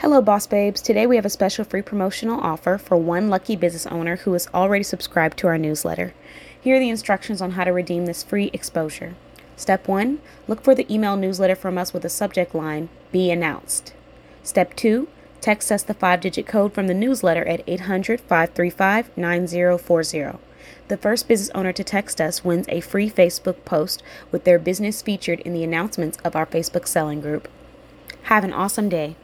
Hello, Boss Babes. Today we have a special free promotional offer for one lucky business owner who is already subscribed to our newsletter. Here are the instructions on how to redeem this free exposure. Step 1 Look for the email newsletter from us with the subject line Be Announced. Step 2 Text us the five digit code from the newsletter at 800 535 9040. The first business owner to text us wins a free Facebook post with their business featured in the announcements of our Facebook selling group. Have an awesome day.